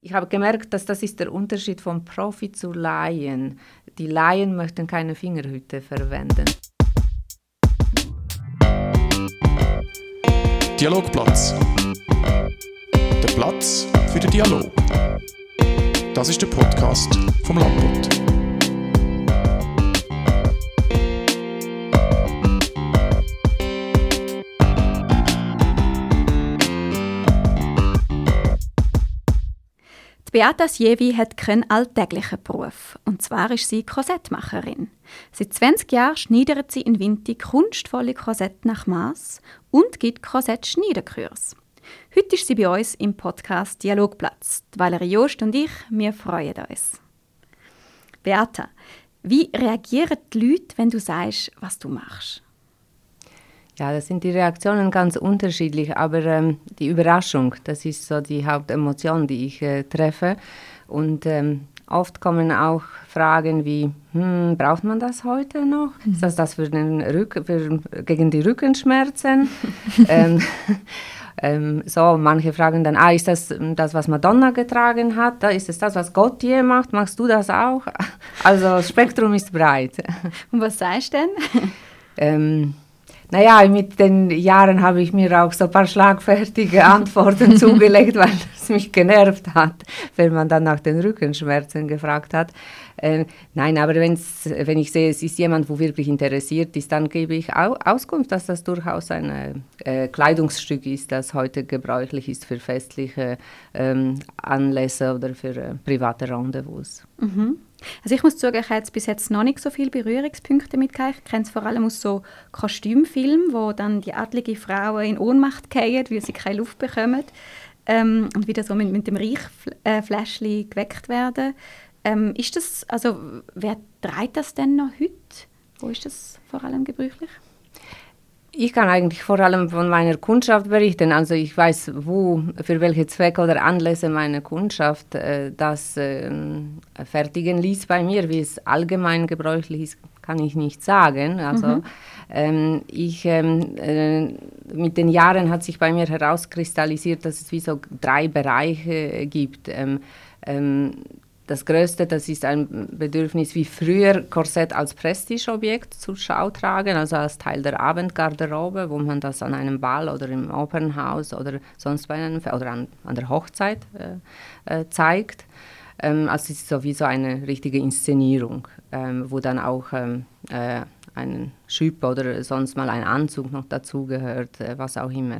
Ich habe gemerkt, dass das ist der Unterschied vom Profi zu Laien. Die Laien möchten keine Fingerhüte verwenden. Dialogplatz. Der Platz für den Dialog. Das ist der Podcast vom Landbund. Beata Sievi hat keinen alltäglichen Beruf. Und zwar ist sie Korsettmacherin. Seit 20 Jahren schneidert sie in Winter kunstvolle Korsette nach Maß und gibt Korsett-Schneiderkurs. Heute ist sie bei uns im Podcast Dialogplatz. Die Valerie Jost und ich, wir freuen uns. Beata, wie reagieren die Leute, wenn du sagst, was du machst? Ja, das sind die Reaktionen ganz unterschiedlich, aber ähm, die Überraschung, das ist so die Hauptemotion, die ich äh, treffe. Und ähm, oft kommen auch Fragen wie, hm, braucht man das heute noch? Mhm. Ist das das für den Rück für, gegen die Rückenschmerzen? ähm, ähm, so, manche fragen dann, ah, ist das das, was Madonna getragen hat? Ist es das, was Gott je macht? Machst du das auch? Also das Spektrum ist breit. Und was sagst du denn? Ähm, naja, mit den Jahren habe ich mir auch so ein paar schlagfertige Antworten zugelegt, weil es mich genervt hat, wenn man dann nach den Rückenschmerzen gefragt hat. Äh, nein, aber wenn's, wenn ich sehe, es ist jemand, wo wirklich interessiert ist, dann gebe ich au Auskunft, dass das durchaus ein äh, Kleidungsstück ist, das heute gebräuchlich ist für festliche ähm, Anlässe oder für äh, private Rendezvous. Mhm. Also ich muss zugeben, ich habe bis jetzt noch nicht so viele Berührungspunkte mit Ich kenne es vor allem aus so Kostümfilmen, wo dann die adlige Frauen in Ohnmacht fallen, weil sie keine Luft bekommen ähm, und wieder so mit, mit dem Reichfläschchen äh, geweckt werden. Ähm, ist das, also wer trägt das denn noch heute? Wo ist das vor allem gebräuchlich? Ich kann eigentlich vor allem von meiner Kundschaft berichten. Also ich weiß, wo, für welche Zwecke oder Anlässe meine Kundschaft äh, das äh, fertigen ließ bei mir. Wie es allgemein gebräuchlich ist, kann ich nicht sagen. Also mhm. ähm, ich, ähm, äh, mit den Jahren hat sich bei mir herauskristallisiert, dass es wie so drei Bereiche gibt. Ähm, ähm das Größte, das ist ein Bedürfnis wie früher Korsett als Prestigeobjekt zur Schau tragen, also als Teil der Abendgarderobe, wo man das an einem Ball oder im Opernhaus oder sonst bei einem oder an, an der Hochzeit äh, äh, zeigt. Ähm, also es ist sowieso eine richtige Inszenierung, ähm, wo dann auch ähm, äh, einen Schüpp oder sonst mal ein Anzug noch dazugehört, äh, was auch immer.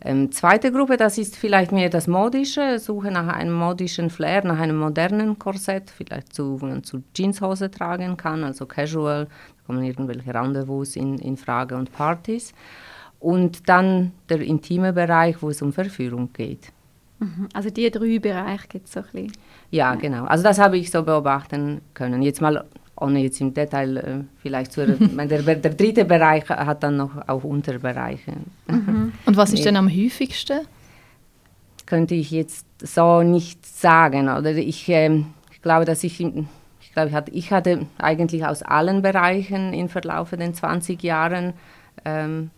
Ähm, zweite Gruppe, das ist vielleicht mehr das Modische, Suche nach einem modischen Flair, nach einem modernen Korsett, vielleicht zu, wo man zu Jeanshose tragen kann, also casual, da kommen irgendwelche Rendezvous in, in Frage und Partys. Und dann der intime Bereich, wo es um Verführung geht. Mhm. Also die drei Bereiche gibt es so ein bisschen. Ja, genau. Also das habe ich so beobachten können. Jetzt mal ohne jetzt im Detail äh, vielleicht zu der, der, der dritte Bereich hat dann noch auch Unterbereiche. Mhm. Und was ist denn am häufigsten? Könnte ich jetzt so nicht sagen. Oder ich, äh, ich glaube, dass ich, ich glaube, ich hatte, ich hatte eigentlich aus allen Bereichen im Verlauf der 20 Jahren ähm,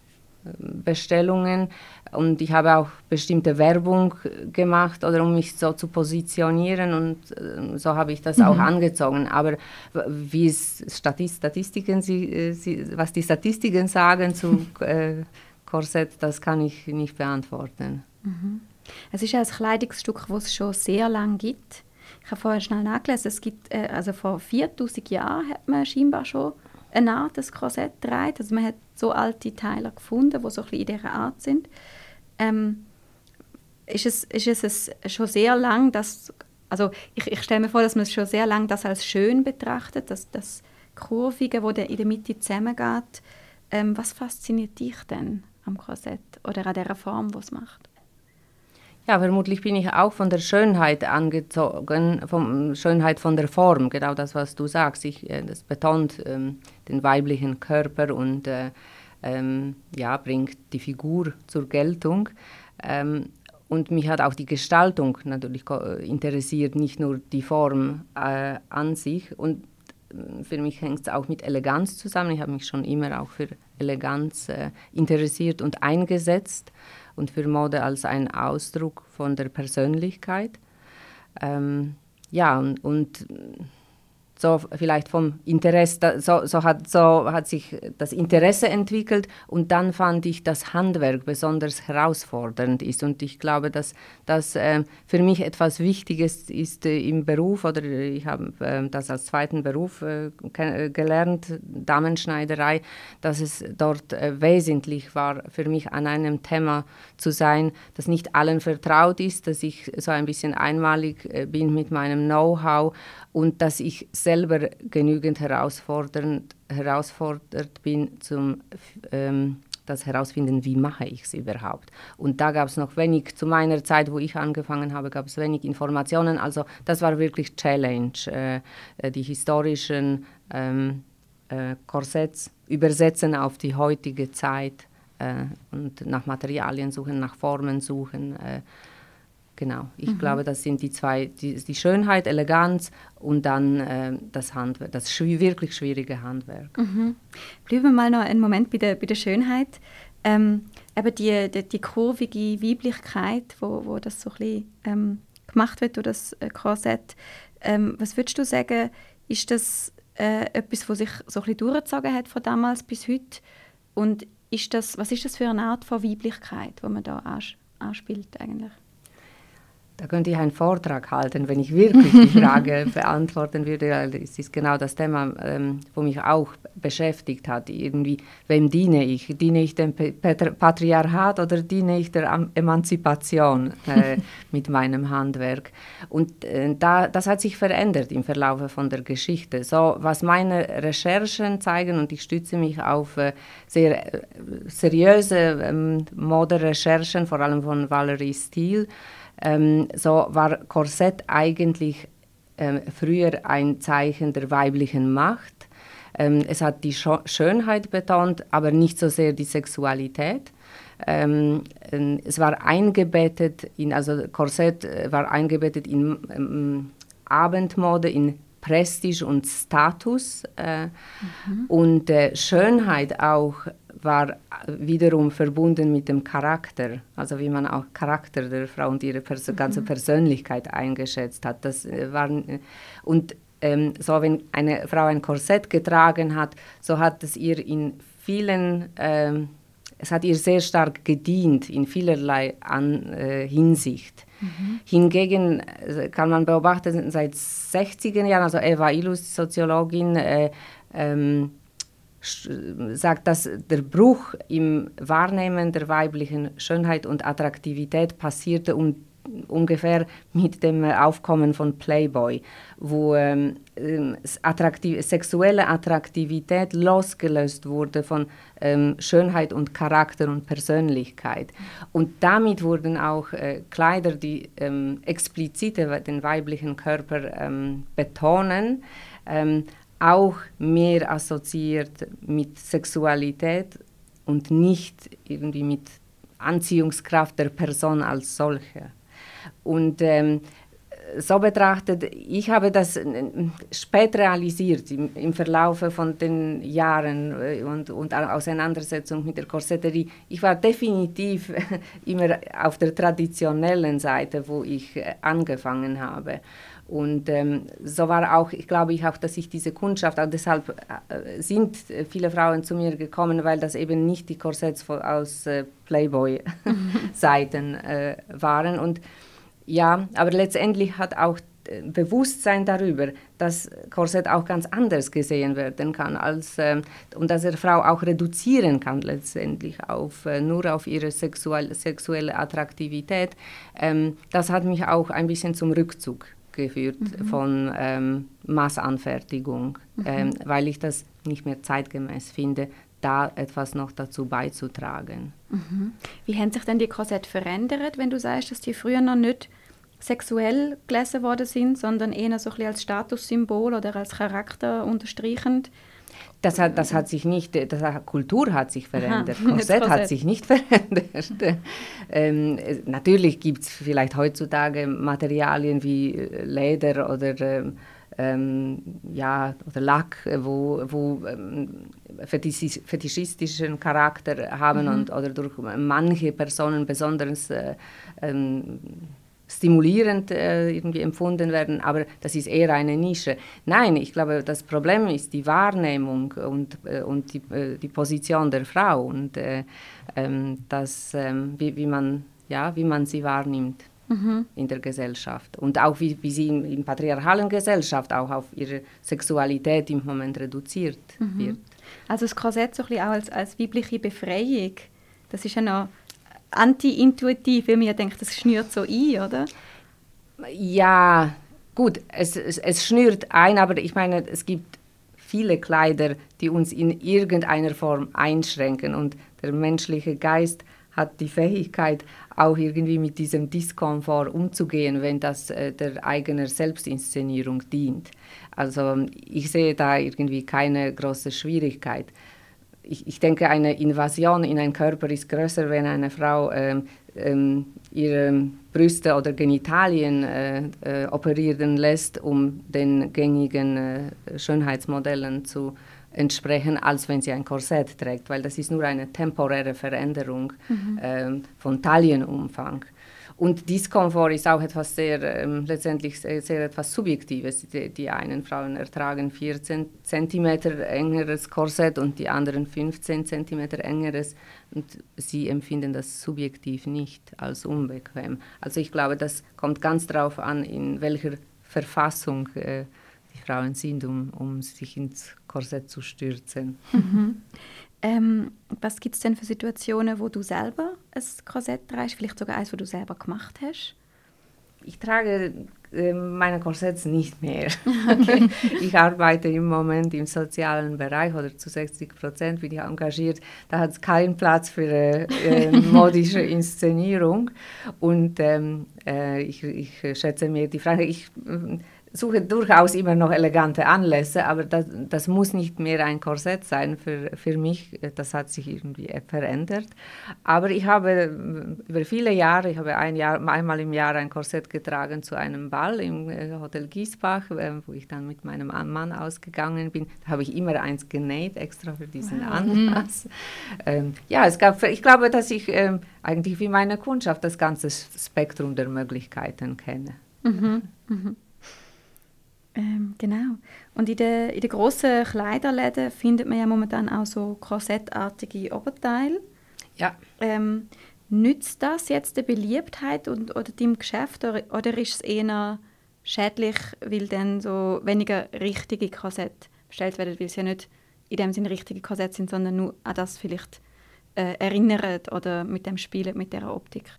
Bestellungen und ich habe auch bestimmte Werbung gemacht oder um mich so zu positionieren und äh, so habe ich das mhm. auch angezogen. Aber wie es Statistiken, sie, äh, sie, was die Statistiken sagen zu äh, Korsett, das kann ich nicht beantworten. Mhm. Es ist ja ein Kleidungsstück, das es schon sehr lange gibt. Ich habe vorher schnell nachgelesen, es gibt, äh, also vor 4000 Jahren hat man scheinbar schon eine Art Korsett trägt. Also man hat so alte Teile gefunden, die so ein in dieser Art sind. Ähm, ist es, ist es schon sehr lang, dass, also ich, ich stelle mir vor, dass man schon sehr lang das als schön betrachtet, dass das Kurvige, wo in der Mitte zusammengeht. Ähm, was fasziniert dich denn am Korsett oder an der Form, die es macht? Ja, vermutlich bin ich auch von der Schönheit angezogen, von Schönheit von der Form, genau das, was du sagst. Ich, äh, das betont ähm, den weiblichen Körper und äh, ähm, ja, bringt die Figur zur Geltung. Ähm, und mich hat auch die Gestaltung natürlich interessiert, nicht nur die Form äh, an sich. Und äh, für mich hängt es auch mit Eleganz zusammen. Ich habe mich schon immer auch für Eleganz äh, interessiert und eingesetzt und für Mode als einen Ausdruck von der Persönlichkeit. Ähm, ja, und, und so vielleicht vom Interesse, so, so, hat, so hat sich das Interesse entwickelt und dann fand ich, dass Handwerk besonders herausfordernd ist. Und ich glaube, dass das äh, für mich etwas Wichtiges ist äh, im Beruf oder ich habe äh, das als zweiten Beruf äh, gelernt, Damenschneiderei, dass es dort äh, wesentlich war für mich an einem Thema zu sein, das nicht allen vertraut ist, dass ich so ein bisschen einmalig äh, bin mit meinem Know-how und dass ich selber genügend herausfordernd, herausfordert bin zum ähm, das herausfinden, wie mache ich es überhaupt. Und da gab es noch wenig, zu meiner Zeit, wo ich angefangen habe, gab es wenig Informationen. Also das war wirklich Challenge, äh, äh die historischen ähm, äh, Korsetts übersetzen auf die heutige Zeit äh, und nach Materialien suchen, nach Formen suchen. Genau, ich mhm. glaube, das sind die zwei, die, die Schönheit, Eleganz und dann äh, das Handwerk, das schw wirklich schwierige Handwerk. Mhm. Bleiben wir mal noch einen Moment bei der, bei der Schönheit. Ähm, eben die, die, die kurvige Weiblichkeit, wo, wo das so ein bisschen ähm, gemacht wird durch das äh, Korsett. Ähm, was würdest du sagen, ist das äh, etwas, was sich so ein bisschen durchgezogen hat von damals bis heute? Und ist das, was ist das für eine Art von Weiblichkeit, die man da anspielt eigentlich? Da könnte ich einen Vortrag halten, wenn ich wirklich die Frage beantworten würde. Es ist genau das Thema, ähm, wo mich auch beschäftigt hat. Irgendwie, wem diene ich? Diene ich dem Patriarchat oder diene ich der Emanzipation äh, mit meinem Handwerk? Und äh, da, das hat sich verändert im Verlauf von der Geschichte. So, was meine Recherchen zeigen, und ich stütze mich auf äh, sehr äh, seriöse ähm, Moderecherchen, vor allem von Valerie Steele, ähm, so war Korsett eigentlich ähm, früher ein Zeichen der weiblichen Macht. Ähm, es hat die Scho Schönheit betont, aber nicht so sehr die Sexualität. Ähm, es war eingebettet in, also Korsett äh, war eingebettet in ähm, Abendmode, in Prestige und Status äh, mhm. und äh, Schönheit auch war wiederum verbunden mit dem Charakter, also wie man auch Charakter der Frau und ihre Pers mhm. ganze Persönlichkeit eingeschätzt hat. Das äh, war, und ähm, so, wenn eine Frau ein Korsett getragen hat, so hat es ihr in vielen, ähm, es hat ihr sehr stark gedient in vielerlei An, äh, Hinsicht. Mhm. Hingegen äh, kann man beobachten, seit 60er Jahren, also Eva Illus, Soziologin, äh, ähm, sagt, dass der Bruch im Wahrnehmen der weiblichen Schönheit und Attraktivität passierte um, ungefähr mit dem Aufkommen von Playboy, wo ähm, ähm, attraktiv, sexuelle Attraktivität losgelöst wurde von ähm, Schönheit und Charakter und Persönlichkeit. Und damit wurden auch äh, Kleider, die ähm, explizite den weiblichen Körper ähm, betonen, ähm, auch mehr assoziiert mit Sexualität und nicht irgendwie mit Anziehungskraft der Person als solche. Und ähm, so betrachtet, ich habe das äh, spät realisiert im, im Verlauf von den Jahren äh, und, und Auseinandersetzung mit der Korsetterie. Ich war definitiv immer auf der traditionellen Seite, wo ich äh, angefangen habe. Und ähm, so war auch, ich glaube ich auch, dass ich diese Kundschaft, auch deshalb äh, sind viele Frauen zu mir gekommen, weil das eben nicht die Korsetts aus äh, Playboy-Seiten äh, waren. Und ja, aber letztendlich hat auch äh, Bewusstsein darüber, dass Korsett auch ganz anders gesehen werden kann als, äh, und dass er Frau auch reduzieren kann letztendlich auf, äh, nur auf ihre sexuelle, sexuelle Attraktivität. Ähm, das hat mich auch ein bisschen zum Rückzug geführt mhm. von ähm, Massanfertigung, mhm. ähm, weil ich das nicht mehr zeitgemäß finde, da etwas noch dazu beizutragen. Mhm. Wie haben sich denn die Korsette verändert, wenn du sagst, dass die früher noch nicht sexuell gelesen worden sind, sondern eher so ein bisschen als Statussymbol oder als Charakter unterstreichend? Das hat, das hat sich nicht, das hat, Kultur hat sich verändert, Aha, Korsett, hat sich nicht verändert. ähm, natürlich gibt es vielleicht heutzutage Materialien wie äh, Leder oder, ähm, ähm, ja, oder Lack, wo, wo ähm, fetischistischen Charakter haben mhm. und, oder durch manche Personen besonders äh, ähm, stimulierend äh, irgendwie empfunden werden, aber das ist eher eine Nische. Nein, ich glaube, das Problem ist die Wahrnehmung und, äh, und die, äh, die Position der Frau und äh, ähm, das, ähm, wie, wie, man, ja, wie man sie wahrnimmt. Mhm. in der Gesellschaft und auch wie, wie sie in, in patriarchalen Gesellschaft auch auf ihre Sexualität im Moment reduziert mhm. wird. Also das Korsett so ein bisschen auch als, als weibliche Befreiung, das ist ja noch anti-intuitiv, weil man ja denkt, das schnürt so ein, oder? Ja, gut, es, es, es schnürt ein, aber ich meine, es gibt viele Kleider, die uns in irgendeiner Form einschränken und der menschliche Geist hat die Fähigkeit, auch irgendwie mit diesem Diskomfort umzugehen, wenn das äh, der eigenen Selbstinszenierung dient. Also ich sehe da irgendwie keine große Schwierigkeit ich, ich, denke, eine Invasion in einen Körper ist größer, wenn eine Frau ähm, ähm, ihre Brüste oder Genitalien äh, äh, operieren lässt, um den gängigen äh, Schönheitsmodellen zu entsprechen, als wenn sie ein Korsett trägt, weil das ist nur eine temporäre Veränderung mhm. ähm, von Taillenumfang. Und Diskomfort ist auch etwas sehr, ähm, letztendlich sehr, sehr, etwas Subjektives. Die, die, einen Frauen ertragen 14 cm engeres Korsett und die anderen 15 cm engeres. Und sie empfinden das subjektiv nicht als unbequem. Also ich glaube, das kommt ganz darauf an, in welcher Verfassung äh, die Frauen sind, um, um sich ins Korsett zu stürzen. Mhm. Ähm, was gibt es denn für Situationen, wo du selber ein Korsett trägst? Vielleicht sogar eins, wo du selber gemacht hast? Ich trage äh, meine Korsetts nicht mehr. Okay. ich arbeite im Moment im sozialen Bereich oder zu 60 Prozent bin ich engagiert. Da hat es keinen Platz für äh, äh, modische Inszenierung. Und ähm, äh, ich, ich schätze mir die Frage, ich suche durchaus immer noch elegante Anlässe, aber das, das muss nicht mehr ein Korsett sein für, für mich. Das hat sich irgendwie verändert. Aber ich habe äh, über viele Jahre, ich habe ein Jahr, einmal im Jahr ein Korsett getragen zu einem Ball im äh, Hotel Giesbach, äh, wo ich dann mit meinem Mann ausgegangen bin. Da habe ich immer eins genäht, extra für diesen wow. Anlass. Ähm, ja, es gab, ich glaube, dass ich ähm, eigentlich wie meine Kundschaft das ganze Spektrum der Möglichkeiten kenne. Mhm. Mhm. Ähm, genau. Und in den, in den grossen Kleiderläden findet man ja momentan auch so korsettartige Oberteile. Ja. Ähm, nützt das jetzt der Beliebtheit und, oder deinem Geschäft oder, oder ist es eher schädlich, weil dann so weniger richtige Korsett bestellt werden, weil sie ja nicht in dem Sinne richtige Korsett sind, sondern nur an das vielleicht äh, erinnern oder mit dem spielen, mit der Optik?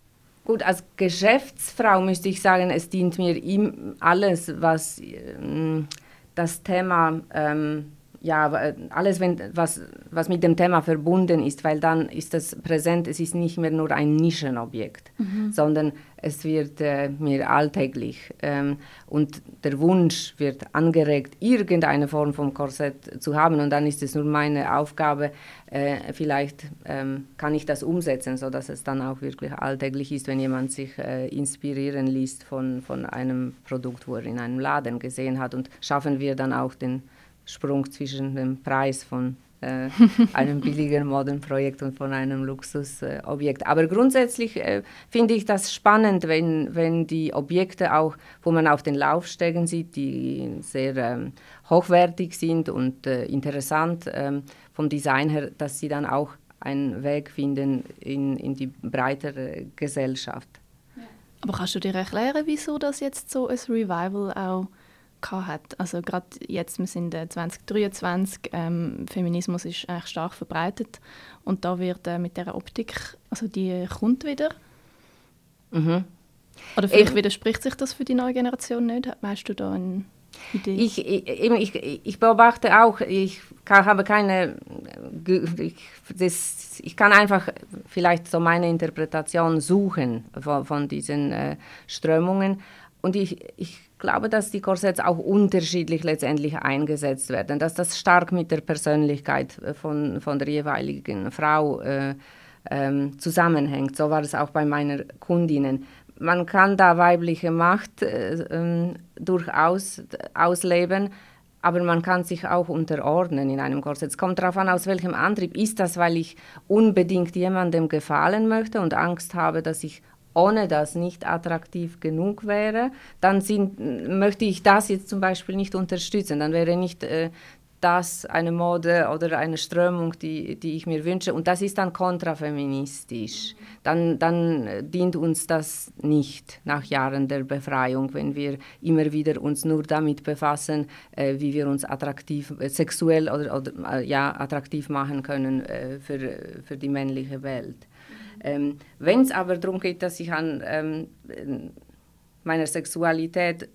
Gut, als Geschäftsfrau müsste ich sagen, es dient mir ihm alles, was ähm, das Thema ähm, ja, alles, wenn, was, was mit dem Thema verbunden ist, weil dann ist das präsent, es ist nicht mehr nur ein Nischenobjekt, mhm. sondern es wird äh, mehr alltäglich ähm, und der Wunsch wird angeregt, irgendeine Form von Korsett zu haben und dann ist es nur meine Aufgabe, äh, vielleicht ähm, kann ich das umsetzen, sodass es dann auch wirklich alltäglich ist, wenn jemand sich äh, inspirieren liest von, von einem Produkt, wo er in einem Laden gesehen hat und schaffen wir dann auch den Sprung zwischen dem Preis von äh, einem billigen Modernprojekt und von einem Luxusobjekt. Aber grundsätzlich äh, finde ich das spannend, wenn, wenn die Objekte auch, wo man auf den Laufstegen sieht, die sehr ähm, hochwertig sind und äh, interessant ähm, vom Design her, dass sie dann auch einen Weg finden in, in die breitere Gesellschaft. Aber kannst du dir erklären, wieso das jetzt so ein Revival auch hat. Also gerade jetzt, wir sind 2023, ähm, Feminismus ist eigentlich stark verbreitet und da wird äh, mit der Optik, also die kommt wieder. Mhm. Oder vielleicht ich, widerspricht sich das für die neue Generation nicht? Weißt du da eine Idee? Ich, ich, ich, ich beobachte auch, ich kann, habe keine, ich, das, ich kann einfach vielleicht so meine Interpretation suchen von, von diesen äh, Strömungen und ich, ich glaube, dass die Korsetts auch unterschiedlich letztendlich eingesetzt werden, dass das stark mit der Persönlichkeit äh, von, von der jeweiligen Frau äh, ähm, zusammenhängt. So war es auch bei meinen Kundinnen. Man kann da weibliche Macht äh, äh, durchaus ausleben, aber man kann sich auch unterordnen in einem Korsett. Es kommt darauf an, aus welchem Antrieb. Ist das, weil ich unbedingt jemandem gefallen möchte und Angst habe, dass ich ohne das nicht attraktiv genug wäre, dann sind, möchte ich das jetzt zum Beispiel nicht unterstützen. Dann wäre nicht äh, das eine Mode oder eine Strömung, die, die ich mir wünsche. Und das ist dann kontrafeministisch. Dann, dann dient uns das nicht nach Jahren der Befreiung, wenn wir immer wieder uns nur damit befassen, äh, wie wir uns attraktiv, äh, sexuell oder, oder äh, ja, attraktiv machen können äh, für, für die männliche Welt. Ähm, wenn es aber darum geht, dass ich an ähm, meiner Sexualität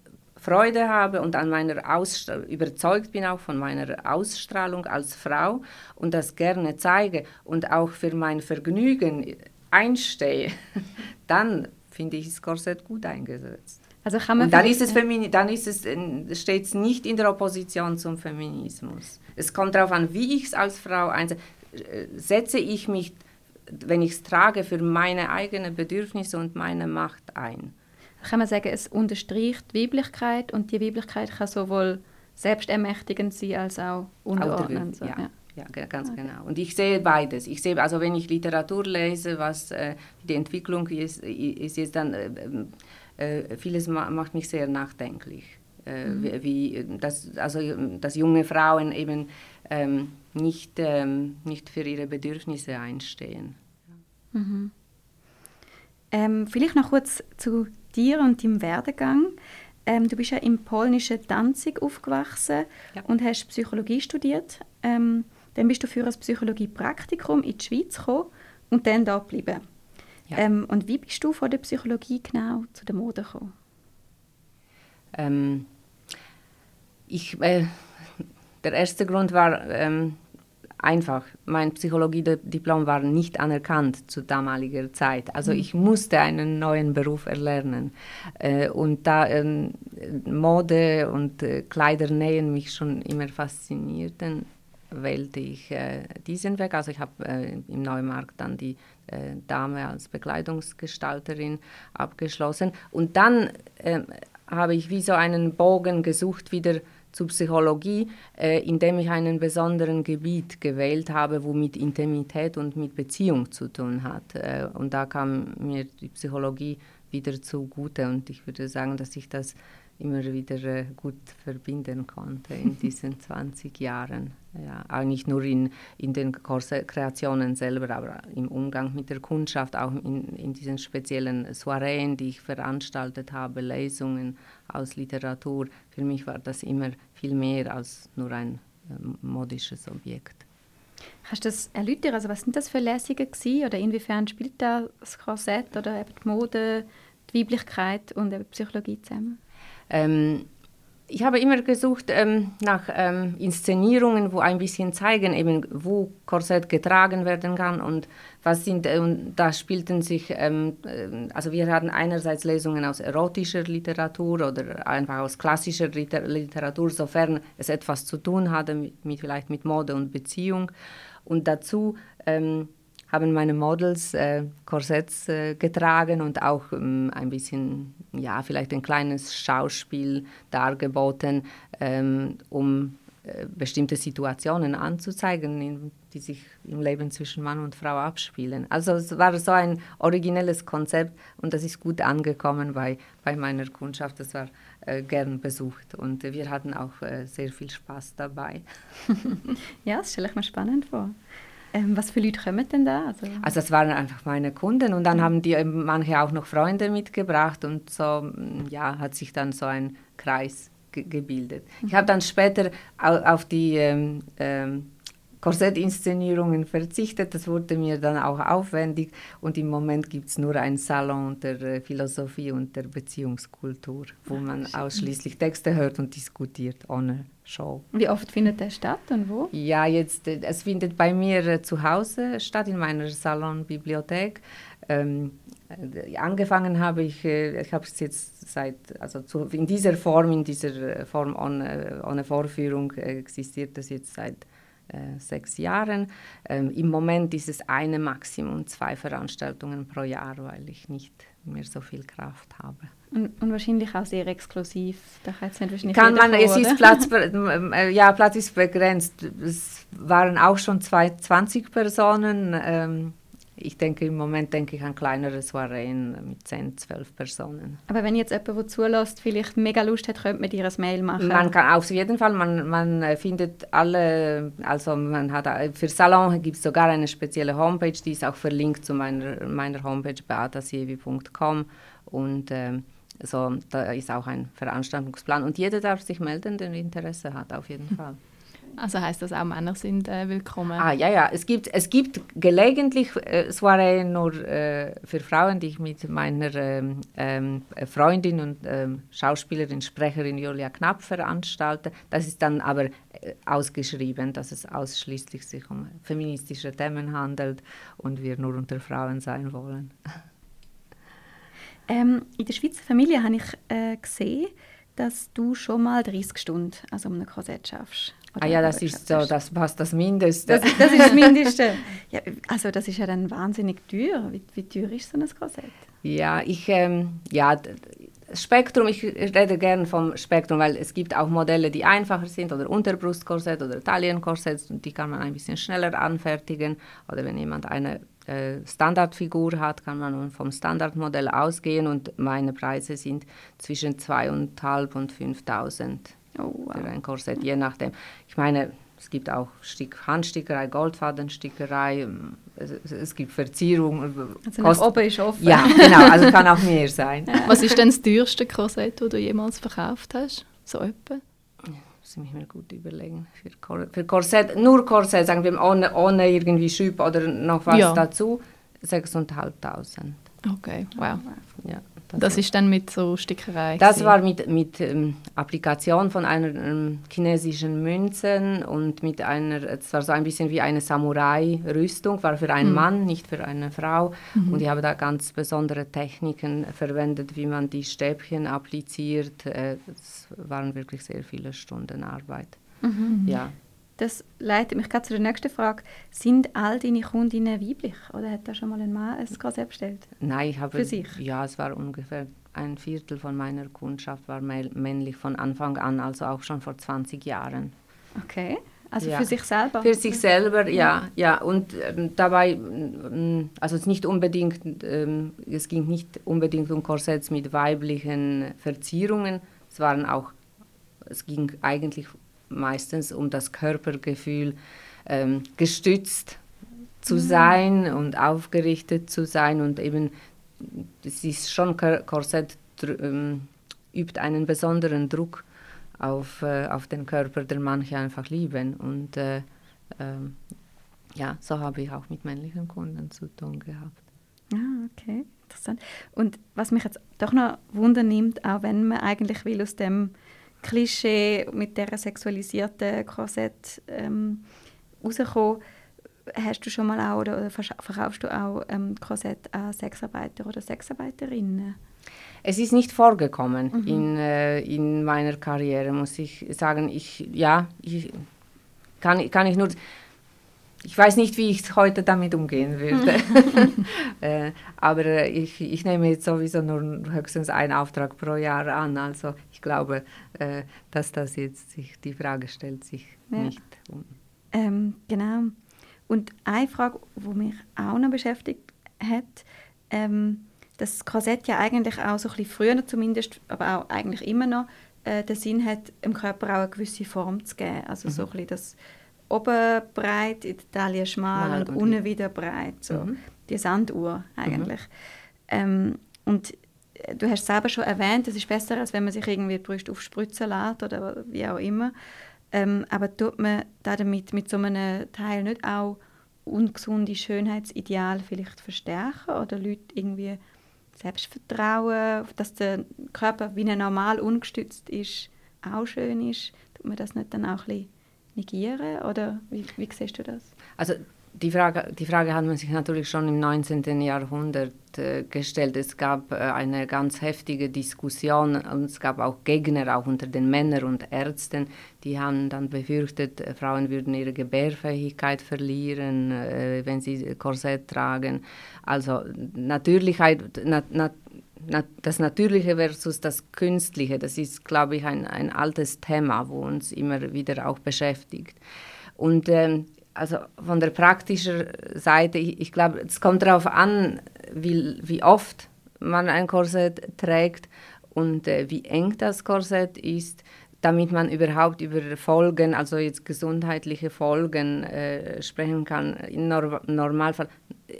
Freude habe und an meiner überzeugt bin auch von meiner Ausstrahlung als Frau und das gerne zeige und auch für mein Vergnügen einstehe, dann finde ich das Korsett gut eingesetzt. Also kann man und dann ist es, Femini dann ist es, äh, steht es nicht in der Opposition zum Feminismus. Es kommt darauf an, wie ich es als Frau einsetze. Äh, setze ich mich, wenn ich es trage, für meine eigenen Bedürfnisse und meine Macht ein kann man sagen, es unterstreicht die Weiblichkeit und die Weiblichkeit kann sowohl selbstermächtigend sein als auch unterordnend. So. Ja. Ja, ganz okay. genau. Und ich sehe beides. Ich sehe, also wenn ich Literatur lese, was äh, die Entwicklung ist, ist jetzt dann, äh, äh, vieles ma macht mich sehr nachdenklich. Äh, mhm. Wie, wie, das, also, dass junge Frauen eben ähm, nicht, ähm, nicht für ihre Bedürfnisse einstehen. Mhm. Ähm, vielleicht noch kurz zu dir und deinem Werdegang. Ähm, du bist ja im polnischen Danzig aufgewachsen ja. und hast Psychologie studiert. Ähm, dann bist du für ein Psychologie-Praktikum in die Schweiz gekommen und dann da geblieben. Ja. Ähm, und wie bist du von der Psychologie genau zu der Mode gekommen? Ähm, ich, äh, der erste Grund war, ähm, einfach. Mein Psychologiediplom war nicht anerkannt zu damaliger Zeit. Also mhm. ich musste einen neuen Beruf erlernen. Äh, und da äh, Mode und äh, Kleidernähen mich schon immer faszinierten, wählte ich äh, diesen Weg. Also ich habe im Neumarkt dann die Dame als Bekleidungsgestalterin abgeschlossen. Und dann habe ich wie so einen Bogen gesucht, wieder zur Psychologie, äh, indem ich einen besonderen Gebiet gewählt habe, wo mit Intimität und mit Beziehung zu tun hat. Äh, und da kam mir die Psychologie wieder zugute und ich würde sagen, dass ich das immer wieder äh, gut verbinden konnte in diesen 20 Jahren. Ja, nicht nur in, in den Kreationen selber, aber im Umgang mit der Kundschaft, auch in, in diesen speziellen Soireen, die ich veranstaltet habe, Lesungen aus Literatur. Für mich war das immer viel mehr als nur ein äh, modisches Objekt. Kannst du das erläutern? Also was sind das für Lesungen gewesen? oder inwiefern spielt das Korsett oder eben die Mode, die Weiblichkeit und die Psychologie zusammen? Ähm, ich habe immer gesucht ähm, nach ähm, Inszenierungen, wo ein bisschen zeigen, eben, wo Korsett getragen werden kann und was sind, äh, und da spielten sich, ähm, äh, also wir hatten einerseits Lesungen aus erotischer Literatur oder einfach aus klassischer Literatur, sofern es etwas zu tun hatte mit, mit vielleicht mit Mode und Beziehung. Und dazu ähm, haben meine Models äh, Korsetts äh, getragen und auch ähm, ein bisschen, ja, vielleicht ein kleines Schauspiel dargeboten, ähm, um äh, bestimmte Situationen anzuzeigen, in, die sich im Leben zwischen Mann und Frau abspielen. Also es war so ein originelles Konzept und das ist gut angekommen bei, bei meiner Kundschaft. Das war äh, gern besucht und wir hatten auch äh, sehr viel Spaß dabei. ja, das stelle ich mir spannend vor. Ähm, was für Leute kommen denn da? Also, also das waren einfach meine Kunden und dann haben die manche auch noch Freunde mitgebracht und so mm, ja, hat sich dann so ein Kreis ge gebildet. Mhm. Ich habe dann später auf die ähm, ähm, Korsettinszenierungen verzichtet. Das wurde mir dann auch aufwendig und im Moment gibt es nur einen Salon der äh, Philosophie und der Beziehungskultur, wo man ausschließlich Texte hört und diskutiert ohne Show. Wie oft findet der statt und wo? Ja, jetzt, äh, es findet bei mir äh, zu Hause statt, in meiner Salonbibliothek. Ähm, angefangen habe ich, ich habe es jetzt seit, also zu, in dieser Form, in dieser Form ohne, ohne Vorführung existiert das jetzt seit äh, sechs Jahren. Ähm, Im Moment ist es eine Maximum zwei Veranstaltungen pro Jahr, weil ich nicht mehr so viel Kraft habe. Und, und wahrscheinlich auch sehr exklusiv. Da kann es wahrscheinlich kann man, es ist Platz, äh, ja, Platz ist begrenzt. Es waren auch schon zwei, 20 Personen. Ähm, ich denke im Moment denke ich an kleinere Soireen mit 10, 12 Personen. Aber wenn jetzt jemand, der zulässt, vielleicht mega Lust hat, könnte man dir ein Mail machen? Man kann auf jeden Fall, man, man findet alle, also man hat für Salon gibt es sogar eine spezielle Homepage, die ist auch verlinkt zu meiner, meiner Homepage beatasievi.com und äh, so, da ist auch ein Veranstaltungsplan und jeder darf sich melden, der Interesse hat, auf jeden Fall. Also heißt das auch Männer sind äh, willkommen? Ah ja, ja. Es gibt, es gibt gelegentlich äh, Soiree nur äh, für Frauen, die ich mit meiner ähm, ähm, Freundin und ähm, Schauspielerin, Sprecherin Julia Knapp veranstalte. Das ist dann aber äh, ausgeschrieben, dass es ausschließlich sich um feministische Themen handelt und wir nur unter Frauen sein wollen. Ähm, in der Schweizer Familie habe ich äh, gesehen, dass du schon mal 30 Stunden also um ein Korsett schaffst. Ah ja, das ist so, das passt das Mindeste. Das, das ist das Mindeste. Ja, also das ist ja dann wahnsinnig teuer. Wie, wie teuer ist so ein Korsett? Ja, ich, ähm, ja, Spektrum, ich rede gerne vom Spektrum, weil es gibt auch Modelle, die einfacher sind oder Unterbrustkorsett oder Taillenkorsett und die kann man ein bisschen schneller anfertigen. Oder wenn jemand eine äh, Standardfigur hat, kann man vom Standardmodell ausgehen und meine Preise sind zwischen 2.500 und 5.000 oh, wow. für ein Korsett, je nachdem. Ich meine, es gibt auch Stick, Handstickerei, Goldfadenstickerei, ähm, es, es, gibt Verzierung. Also nach oben ist offen. Ja, genau, also kann auch mehr sein. Was ist denn das teuerste Korsett, das du jemals verkauft hast? So etwa? muss ich mir gut überlegen. Für, Kor für Korsett, nur Korsett, sagen wir ohne, ohne irgendwie Schüb oder noch was ja. dazu, 6.500. Okay, wow. Ja. Das, das ist dann mit so Stickerei? Das gewesen. war mit, mit ähm, Applikation von einer ähm, chinesischen Münzen und mit einer, es war so ein bisschen wie eine Samurai-Rüstung, war für einen mhm. Mann, nicht für eine Frau. Mhm. Und ich habe da ganz besondere Techniken verwendet, wie man die Stäbchen appliziert. Äh, es waren wirklich sehr viele Stunden Arbeit. Mhm. Ja. Das leitet mich gerade zu der nächsten Frage. Sind all deine Kundinnen weiblich oder hat da schon mal ein Mann ein Konzept bestellt? Nein, ich habe... Für sich? Ja, es war ungefähr ein Viertel von meiner Kundschaft war männlich von Anfang an, also auch schon vor 20 Jahren. Okay, also ja. für sich selber? Für sich selber, ja. ja. Und ähm, dabei, ähm, also es, nicht unbedingt, ähm, es ging nicht unbedingt um Korsetts mit weiblichen Verzierungen, es waren auch, es ging eigentlich meistens um das Körpergefühl, ähm, gestützt zu mhm. sein und aufgerichtet zu sein und eben, es ist schon, Korsett ähm, übt einen besonderen Druck auf, äh, auf den Körper, den manche einfach lieben und äh, ähm, ja, so habe ich auch mit männlichen Kunden zu tun gehabt. Ah, okay, interessant. Und was mich jetzt doch noch wundernimmt, auch wenn man eigentlich will aus dem Klischee mit der sexualisierten Korsett ähm, rauskommen. Hast du schon mal auch oder verkaufst du auch ähm, Korsett an Sexarbeiter oder Sexarbeiterinnen? Es ist nicht vorgekommen mhm. in, äh, in meiner Karriere, muss ich sagen. Ich, ja, ich, kann, kann ich nur ich weiß nicht, wie ich heute damit umgehen würde. äh, aber äh, ich, ich nehme jetzt sowieso nur höchstens einen Auftrag pro Jahr an. Also ich glaube, äh, dass das jetzt sich, die Frage stellt sich ja. nicht um. Ähm, genau. Und eine Frage, die mich auch noch beschäftigt hat, ähm, das Korsett ja eigentlich auch so ein bisschen früher zumindest, aber auch eigentlich immer noch, äh, den Sinn hat, im Körper auch eine gewisse Form zu geben. Also mhm. so ein bisschen das oben breit, in der Taille schmal Mal, und okay. unten wieder breit. So. Mhm. Die Sanduhr eigentlich. Mhm. Ähm, und äh, du hast selber schon erwähnt, es ist besser, als wenn man sich irgendwie die Brust aufspritzen lässt oder wie auch immer. Ähm, aber tut man damit mit so einem Teil nicht auch ungesunde Schönheitsideale vielleicht verstärken oder Leute irgendwie Selbstvertrauen, dass der Körper wie normal ungestützt ist, auch schön ist, tut man das nicht dann auch ein bisschen negieren? Oder wie, wie siehst du das? Also die Frage, die Frage hat man sich natürlich schon im 19. Jahrhundert äh, gestellt. Es gab äh, eine ganz heftige Diskussion und es gab auch Gegner, auch unter den Männern und Ärzten, die haben dann befürchtet, äh, Frauen würden ihre Gebärfähigkeit verlieren, äh, wenn sie Korsett tragen. Also Natürlichkeit, na, na, das Natürliche versus das Künstliche, das ist, glaube ich, ein, ein altes Thema, wo uns immer wieder auch beschäftigt. Und ähm, also von der praktischen Seite, ich, ich glaube, es kommt darauf an, wie, wie oft man ein Korsett trägt und äh, wie eng das Korsett ist, damit man überhaupt über Folgen, also jetzt gesundheitliche Folgen äh, sprechen kann. Im Nor Normalfall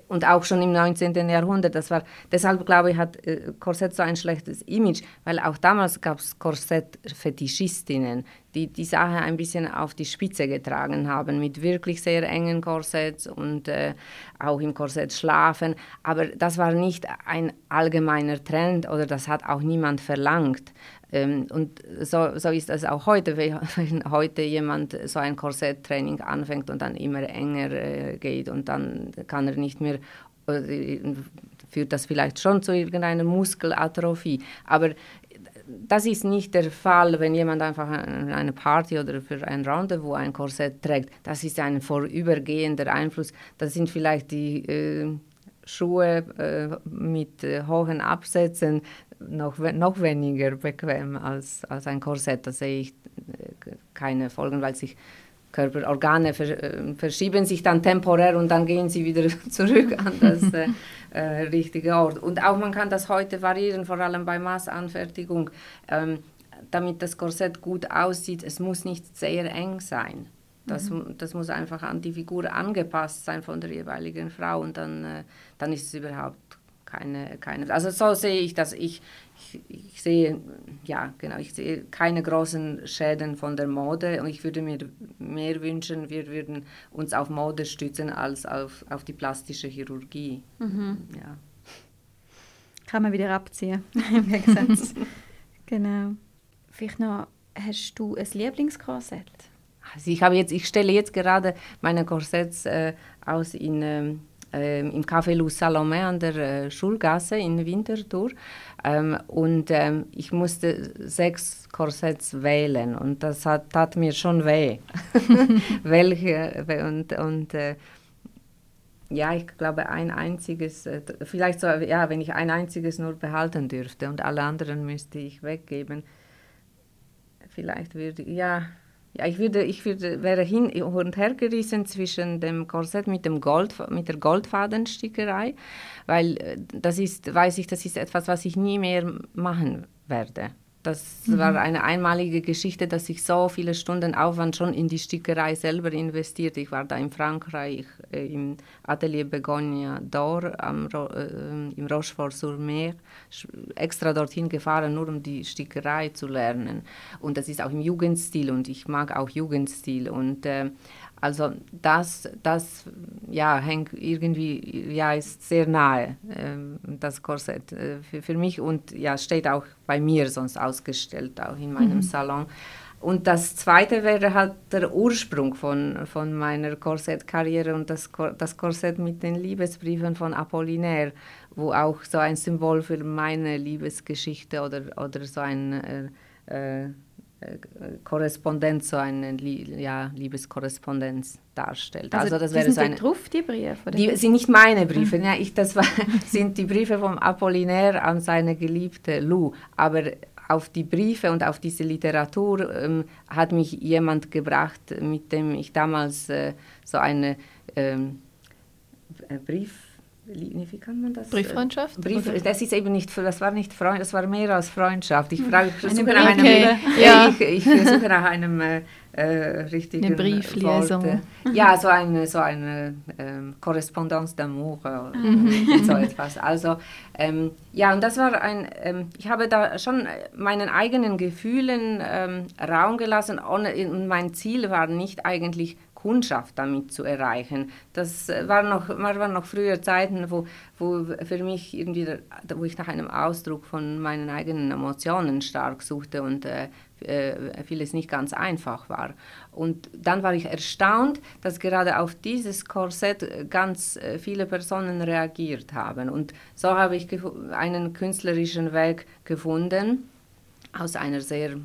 und auch schon im 19. Jahrhundert. Das war, deshalb glaube ich, hat äh, Korsett so ein schlechtes Image, weil auch damals gab es Korsett-Fetischistinnen, die die Sache ein bisschen auf die Spitze getragen haben, mit wirklich sehr engen Korsetts und äh, auch im Korsett schlafen. Aber das war nicht ein allgemeiner Trend oder das hat auch niemand verlangt. Ähm, und so, so ist es auch heute, wenn heute jemand so ein Korsetttraining anfängt und dann immer enger äh, geht und dann kann er nicht mehr, äh, führt das vielleicht schon zu irgendeiner Muskelatrophie. Aber das ist nicht der Fall, wenn jemand einfach eine Party oder für ein Rendezvous ein Korsett trägt. Das ist ein vorübergehender Einfluss. Das sind vielleicht die äh, Schuhe äh, mit äh, hohen Absätzen noch, noch weniger bequem als, als ein Korsett. Da sehe ich äh, keine Folgen, weil sich Körperorgane ver, äh, verschieben sich dann temporär und dann gehen sie wieder zurück an das äh, äh, richtige Ort. Und auch man kann das heute variieren, vor allem bei Massanfertigung, ähm, damit das Korsett gut aussieht. Es muss nicht sehr eng sein. Das, mhm. das muss einfach an die Figur angepasst sein von der jeweiligen Frau und dann, äh, dann ist es überhaupt keine, keine. Also so sehe ich das. Ich, ich, ich, sehe, ja, genau, ich sehe keine großen Schäden von der Mode und ich würde mir mehr wünschen, wir würden uns auf Mode stützen als auf, auf die plastische Chirurgie. Mhm. Ja. Kann man wieder abziehen. genau. Vielleicht noch, hast du ein Lieblingskorsett? Also ich, habe jetzt, ich stelle jetzt gerade meine Korsetts äh, aus in, ähm, äh, im Café Lou Salomé an der äh, Schulgasse in Winterthur. Ähm, und ähm, ich musste sechs Korsetts wählen und das hat, tat mir schon weh. Welche und, und äh, ja, ich glaube, ein einziges, äh, vielleicht so, ja, wenn ich ein einziges nur behalten dürfte und alle anderen müsste ich weggeben, vielleicht würde, ja, ja, ich würde, ich würde, wäre hin und her gerissen zwischen dem Korsett mit dem Gold, mit der Goldfadenstickerei, weil äh, das ist, weiß ich, das ist etwas, was ich nie mehr machen werde. Das mhm. war eine einmalige Geschichte, dass ich so viele Stunden Aufwand schon in die Stickerei selber investiert. Ich war da in Frankreich äh, im Atelier Begonia d'Or äh, im Rochefort-sur-Mer, extra dorthin gefahren, nur um die Stickerei zu lernen. Und das ist auch im Jugendstil und ich mag auch Jugendstil. Und äh, also das, das ja, hängt irgendwie, ja, ist sehr nahe, äh, das Korsett äh, für, für mich und ja, steht auch bei mir sonst ausgestellt, auch in meinem mhm. Salon. Und das zweite wäre halt der Ursprung von, von meiner Korsettkarriere und das, das Korsett mit den Liebesbriefen von Apollinaire, wo auch so ein Symbol für meine Liebesgeschichte oder, oder so ein äh, äh Korrespondenz, so eine ja, Liebeskorrespondenz darstellt. Also, also das wäre so eine, drauf, die Briefe? Die sind nicht meine Briefe, mhm. ja, ich, das war, sind die Briefe vom Apollinaire an seine geliebte Lou, aber auf die Briefe und auf diese Literatur ähm, hat mich jemand gebracht, mit dem ich damals äh, so eine ähm, Brief wie kann man das? Brieffreundschaft? Brief, das ist eben nicht, das war nicht Freund, das war mehr als Freundschaft. Ich frage, ich versuche nach einem, okay. ja. ich, ich versuche nach einem äh, äh richtigen eine Brieflesung. Ja, so eine, so eine ähm, Korrespondenz d'amour äh, mhm. so etwas. Also ähm, ja, und das war ein, ähm, ich habe da schon meinen eigenen Gefühlen ähm, Raum gelassen und mein Ziel war nicht eigentlich Kundschaft damit zu erreichen. Das äh, war noch, waren noch früher Zeiten, wo, wo für mich irgendwie, wo ich nach einem Ausdruck von meinen eigenen Emotionen stark suchte und äh, äh, vieles nicht ganz einfach war. Und dann war ich erstaunt, dass gerade auf dieses Korsett ganz äh, viele Personen reagiert haben. Und so habe ich einen künstlerischen Weg gefunden aus einer sehr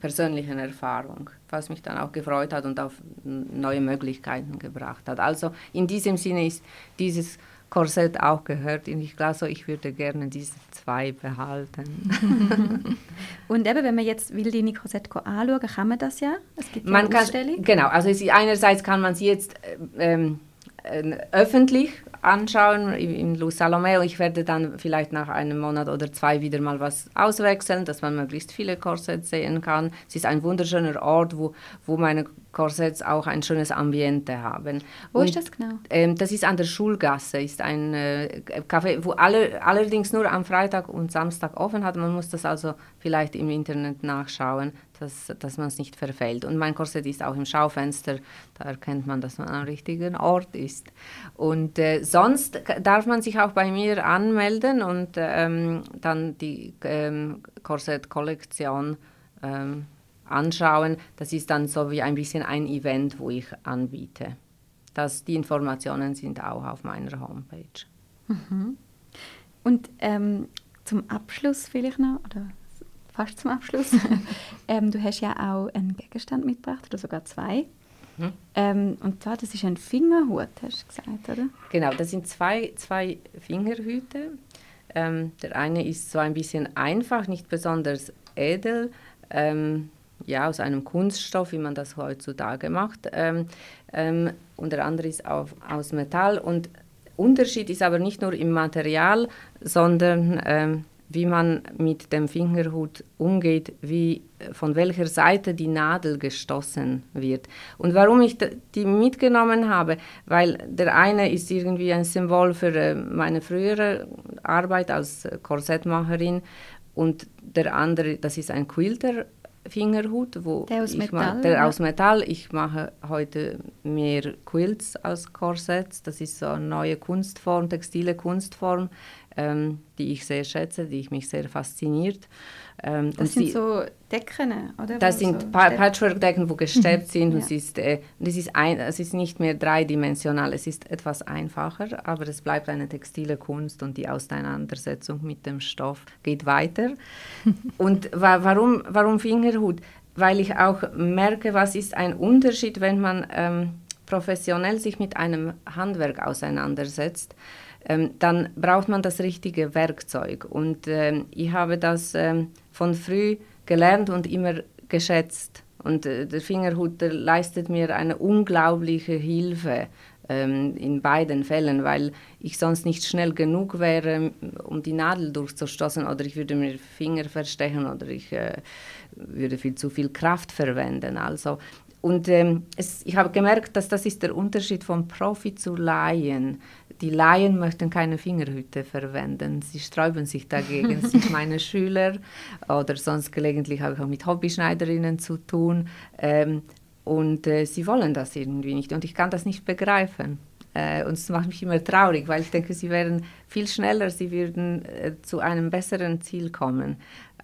persönlichen Erfahrung, was mich dann auch gefreut hat und auf neue Möglichkeiten gebracht hat. Also in diesem Sinne ist dieses Korsett auch gehört. Und ich glaube, so, ich würde gerne diese zwei behalten. und eben, wenn man jetzt will, deine Korsette anschauen, kann man das ja? Es gibt ja man Ausstellung. Kann, genau, also einerseits kann man sie jetzt äh, ähm, äh, öffentlich anschauen im Luz Salomeo. Ich werde dann vielleicht nach einem Monat oder zwei wieder mal was auswechseln, dass man möglichst viele Korsetts sehen kann. Es ist ein wunderschöner Ort, wo, wo meine Korsetts auch ein schönes Ambiente haben. Wo Und, ist das genau? Ähm, das ist an der Schulgasse, ist ein äh, Café, wo alle, allerdings nur am Freitag und Samstag offen hat. Man muss das also vielleicht im Internet nachschauen dass, dass man es nicht verfällt. Und mein Korsett ist auch im Schaufenster, da erkennt man, dass man am richtigen Ort ist. Und äh, sonst darf man sich auch bei mir anmelden und ähm, dann die ähm, Korsettkollektion ähm, anschauen. Das ist dann so wie ein bisschen ein Event, wo ich anbiete. Das, die Informationen sind auch auf meiner Homepage. Mhm. Und ähm, zum Abschluss vielleicht noch, oder fast zum Abschluss. ähm, du hast ja auch einen Gegenstand mitgebracht, oder sogar zwei. Mhm. Ähm, und zwar, das ist ein Fingerhut, hast du gesagt, oder? Genau, das sind zwei, zwei Fingerhüte. Ähm, der eine ist so ein bisschen einfach, nicht besonders edel, ähm, ja, aus einem Kunststoff, wie man das heutzutage macht. Ähm, ähm, und der andere ist auf, aus Metall. Und Unterschied ist aber nicht nur im Material, sondern wie man mit dem Fingerhut umgeht, wie von welcher Seite die Nadel gestoßen wird. Und warum ich die mitgenommen habe, weil der eine ist irgendwie ein Symbol für äh, meine frühere Arbeit als Korsettmacherin und der andere, das ist ein Quilter Fingerhut, wo der aus Metall, der aus Metall. Ich mache heute mehr Quilts als Korsetts. Das ist so eine neue Kunstform, textile Kunstform ähm, die ich sehr schätze, die ich mich sehr fasziniert. Ähm, das sind die, so Decken, oder? Das sind so Patchwork-Decken, die gesteppt mhm. sind. ja. es, ist, äh, es, ist ein, es ist nicht mehr dreidimensional, es ist etwas einfacher, aber es bleibt eine textile Kunst und die Auseinandersetzung mit dem Stoff geht weiter. und wa warum, warum Fingerhut? Weil ich auch merke, was ist ein Unterschied, wenn man ähm, professionell sich mit einem Handwerk auseinandersetzt ähm, dann braucht man das richtige Werkzeug. Und ähm, ich habe das ähm, von früh gelernt und immer geschätzt. Und äh, der Fingerhut leistet mir eine unglaubliche Hilfe ähm, in beiden Fällen, weil ich sonst nicht schnell genug wäre, um die Nadel durchzustoßen oder ich würde mir Finger verstechen oder ich äh, würde viel zu viel Kraft verwenden. Also und ähm, es, ich habe gemerkt, dass das ist der Unterschied vom Profi zu Laien die Laien möchten keine Fingerhüte verwenden. Sie sträuben sich dagegen. Sind meine Schüler oder sonst gelegentlich habe ich auch mit Hobbyschneiderinnen zu tun. Ähm, und äh, sie wollen das irgendwie nicht. Und ich kann das nicht begreifen. Äh, und es macht mich immer traurig, weil ich denke, sie wären viel schneller, sie würden äh, zu einem besseren Ziel kommen.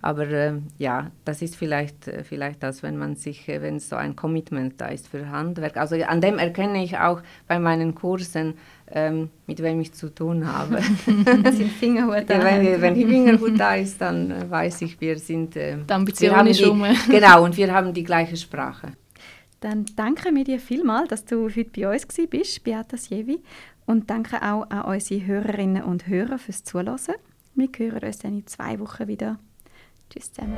Aber äh, ja, das ist vielleicht, äh, vielleicht das, wenn man sich, äh, wenn so ein Commitment da ist für Handwerk. Also an dem erkenne ich auch bei meinen Kursen, ähm, mit wem ich zu tun habe. sind Fingerhut da. Ja, wenn, wenn die Fingerhut da ist, dann äh, weiß ich, wir sind. Äh, die Ambition ist um. Genau, und wir haben die gleiche Sprache. Dann danke mir dir vielmals, dass du heute bei uns bist, Beata Sjevi. Und danke auch an unsere Hörerinnen und Hörer fürs Zuhören. Wir hören uns dann in zwei Wochen wieder. Tschüss zusammen.